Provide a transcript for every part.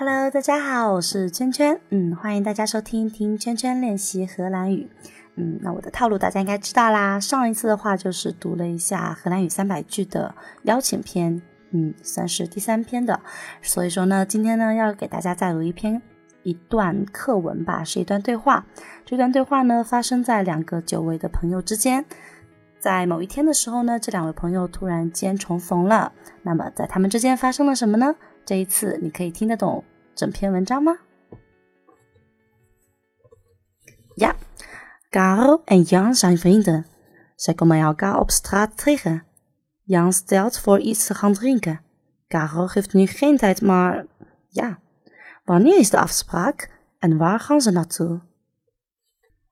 Hello，大家好，我是圈圈，嗯，欢迎大家收听听圈圈练习荷兰语，嗯，那我的套路大家应该知道啦，上一次的话就是读了一下荷兰语三百句的邀请篇，嗯，算是第三篇的，所以说呢，今天呢要给大家再读一篇一段课文吧，是一段对话，这段对话呢发生在两个久违的朋友之间。在某一天的时候呢，这两位朋友突然间重逢了。那么，在他们之间发生了什么呢？这一次你可以听得懂 整篇文章吗？Ja, Karel en Jan zijn vrienden. Zij komen elkaar op straat tegen. Jan stelt voor iets te gaan drinken. Karel heeft nu geen tijd, maar ja, wanneer is de afspraak en waar gaan ze naartoe?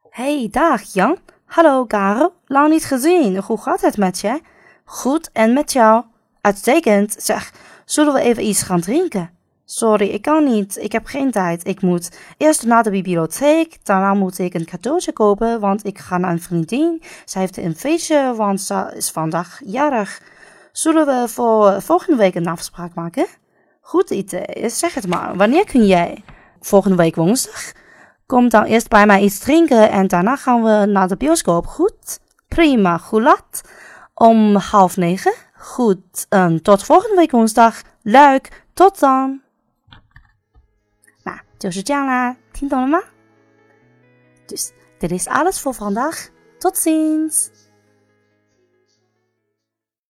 Hey, dag Jan. Hallo Karel, lang niet gezien. Hoe gaat het met je? Goed, en met jou? Uitstekend. Zeg, zullen we even iets gaan drinken? Sorry, ik kan niet. Ik heb geen tijd. Ik moet eerst naar de bibliotheek. Daarna moet ik een cadeautje kopen, want ik ga naar een vriendin. Zij heeft een feestje, want ze is vandaag jarig. Zullen we voor volgende week een afspraak maken? Goed idee. Zeg het maar. Wanneer kun jij? Volgende week woensdag? Kom dan eerst bij mij iets drinken en daarna gaan we naar de bioscoop. Goed? Prima, goed laat. Om half negen? Goed. Um, tot volgende week woensdag. Leuk. Tot dan. 那就是这样啦，听懂了吗？Dus dit is alles voor vandaag. Tot ziens.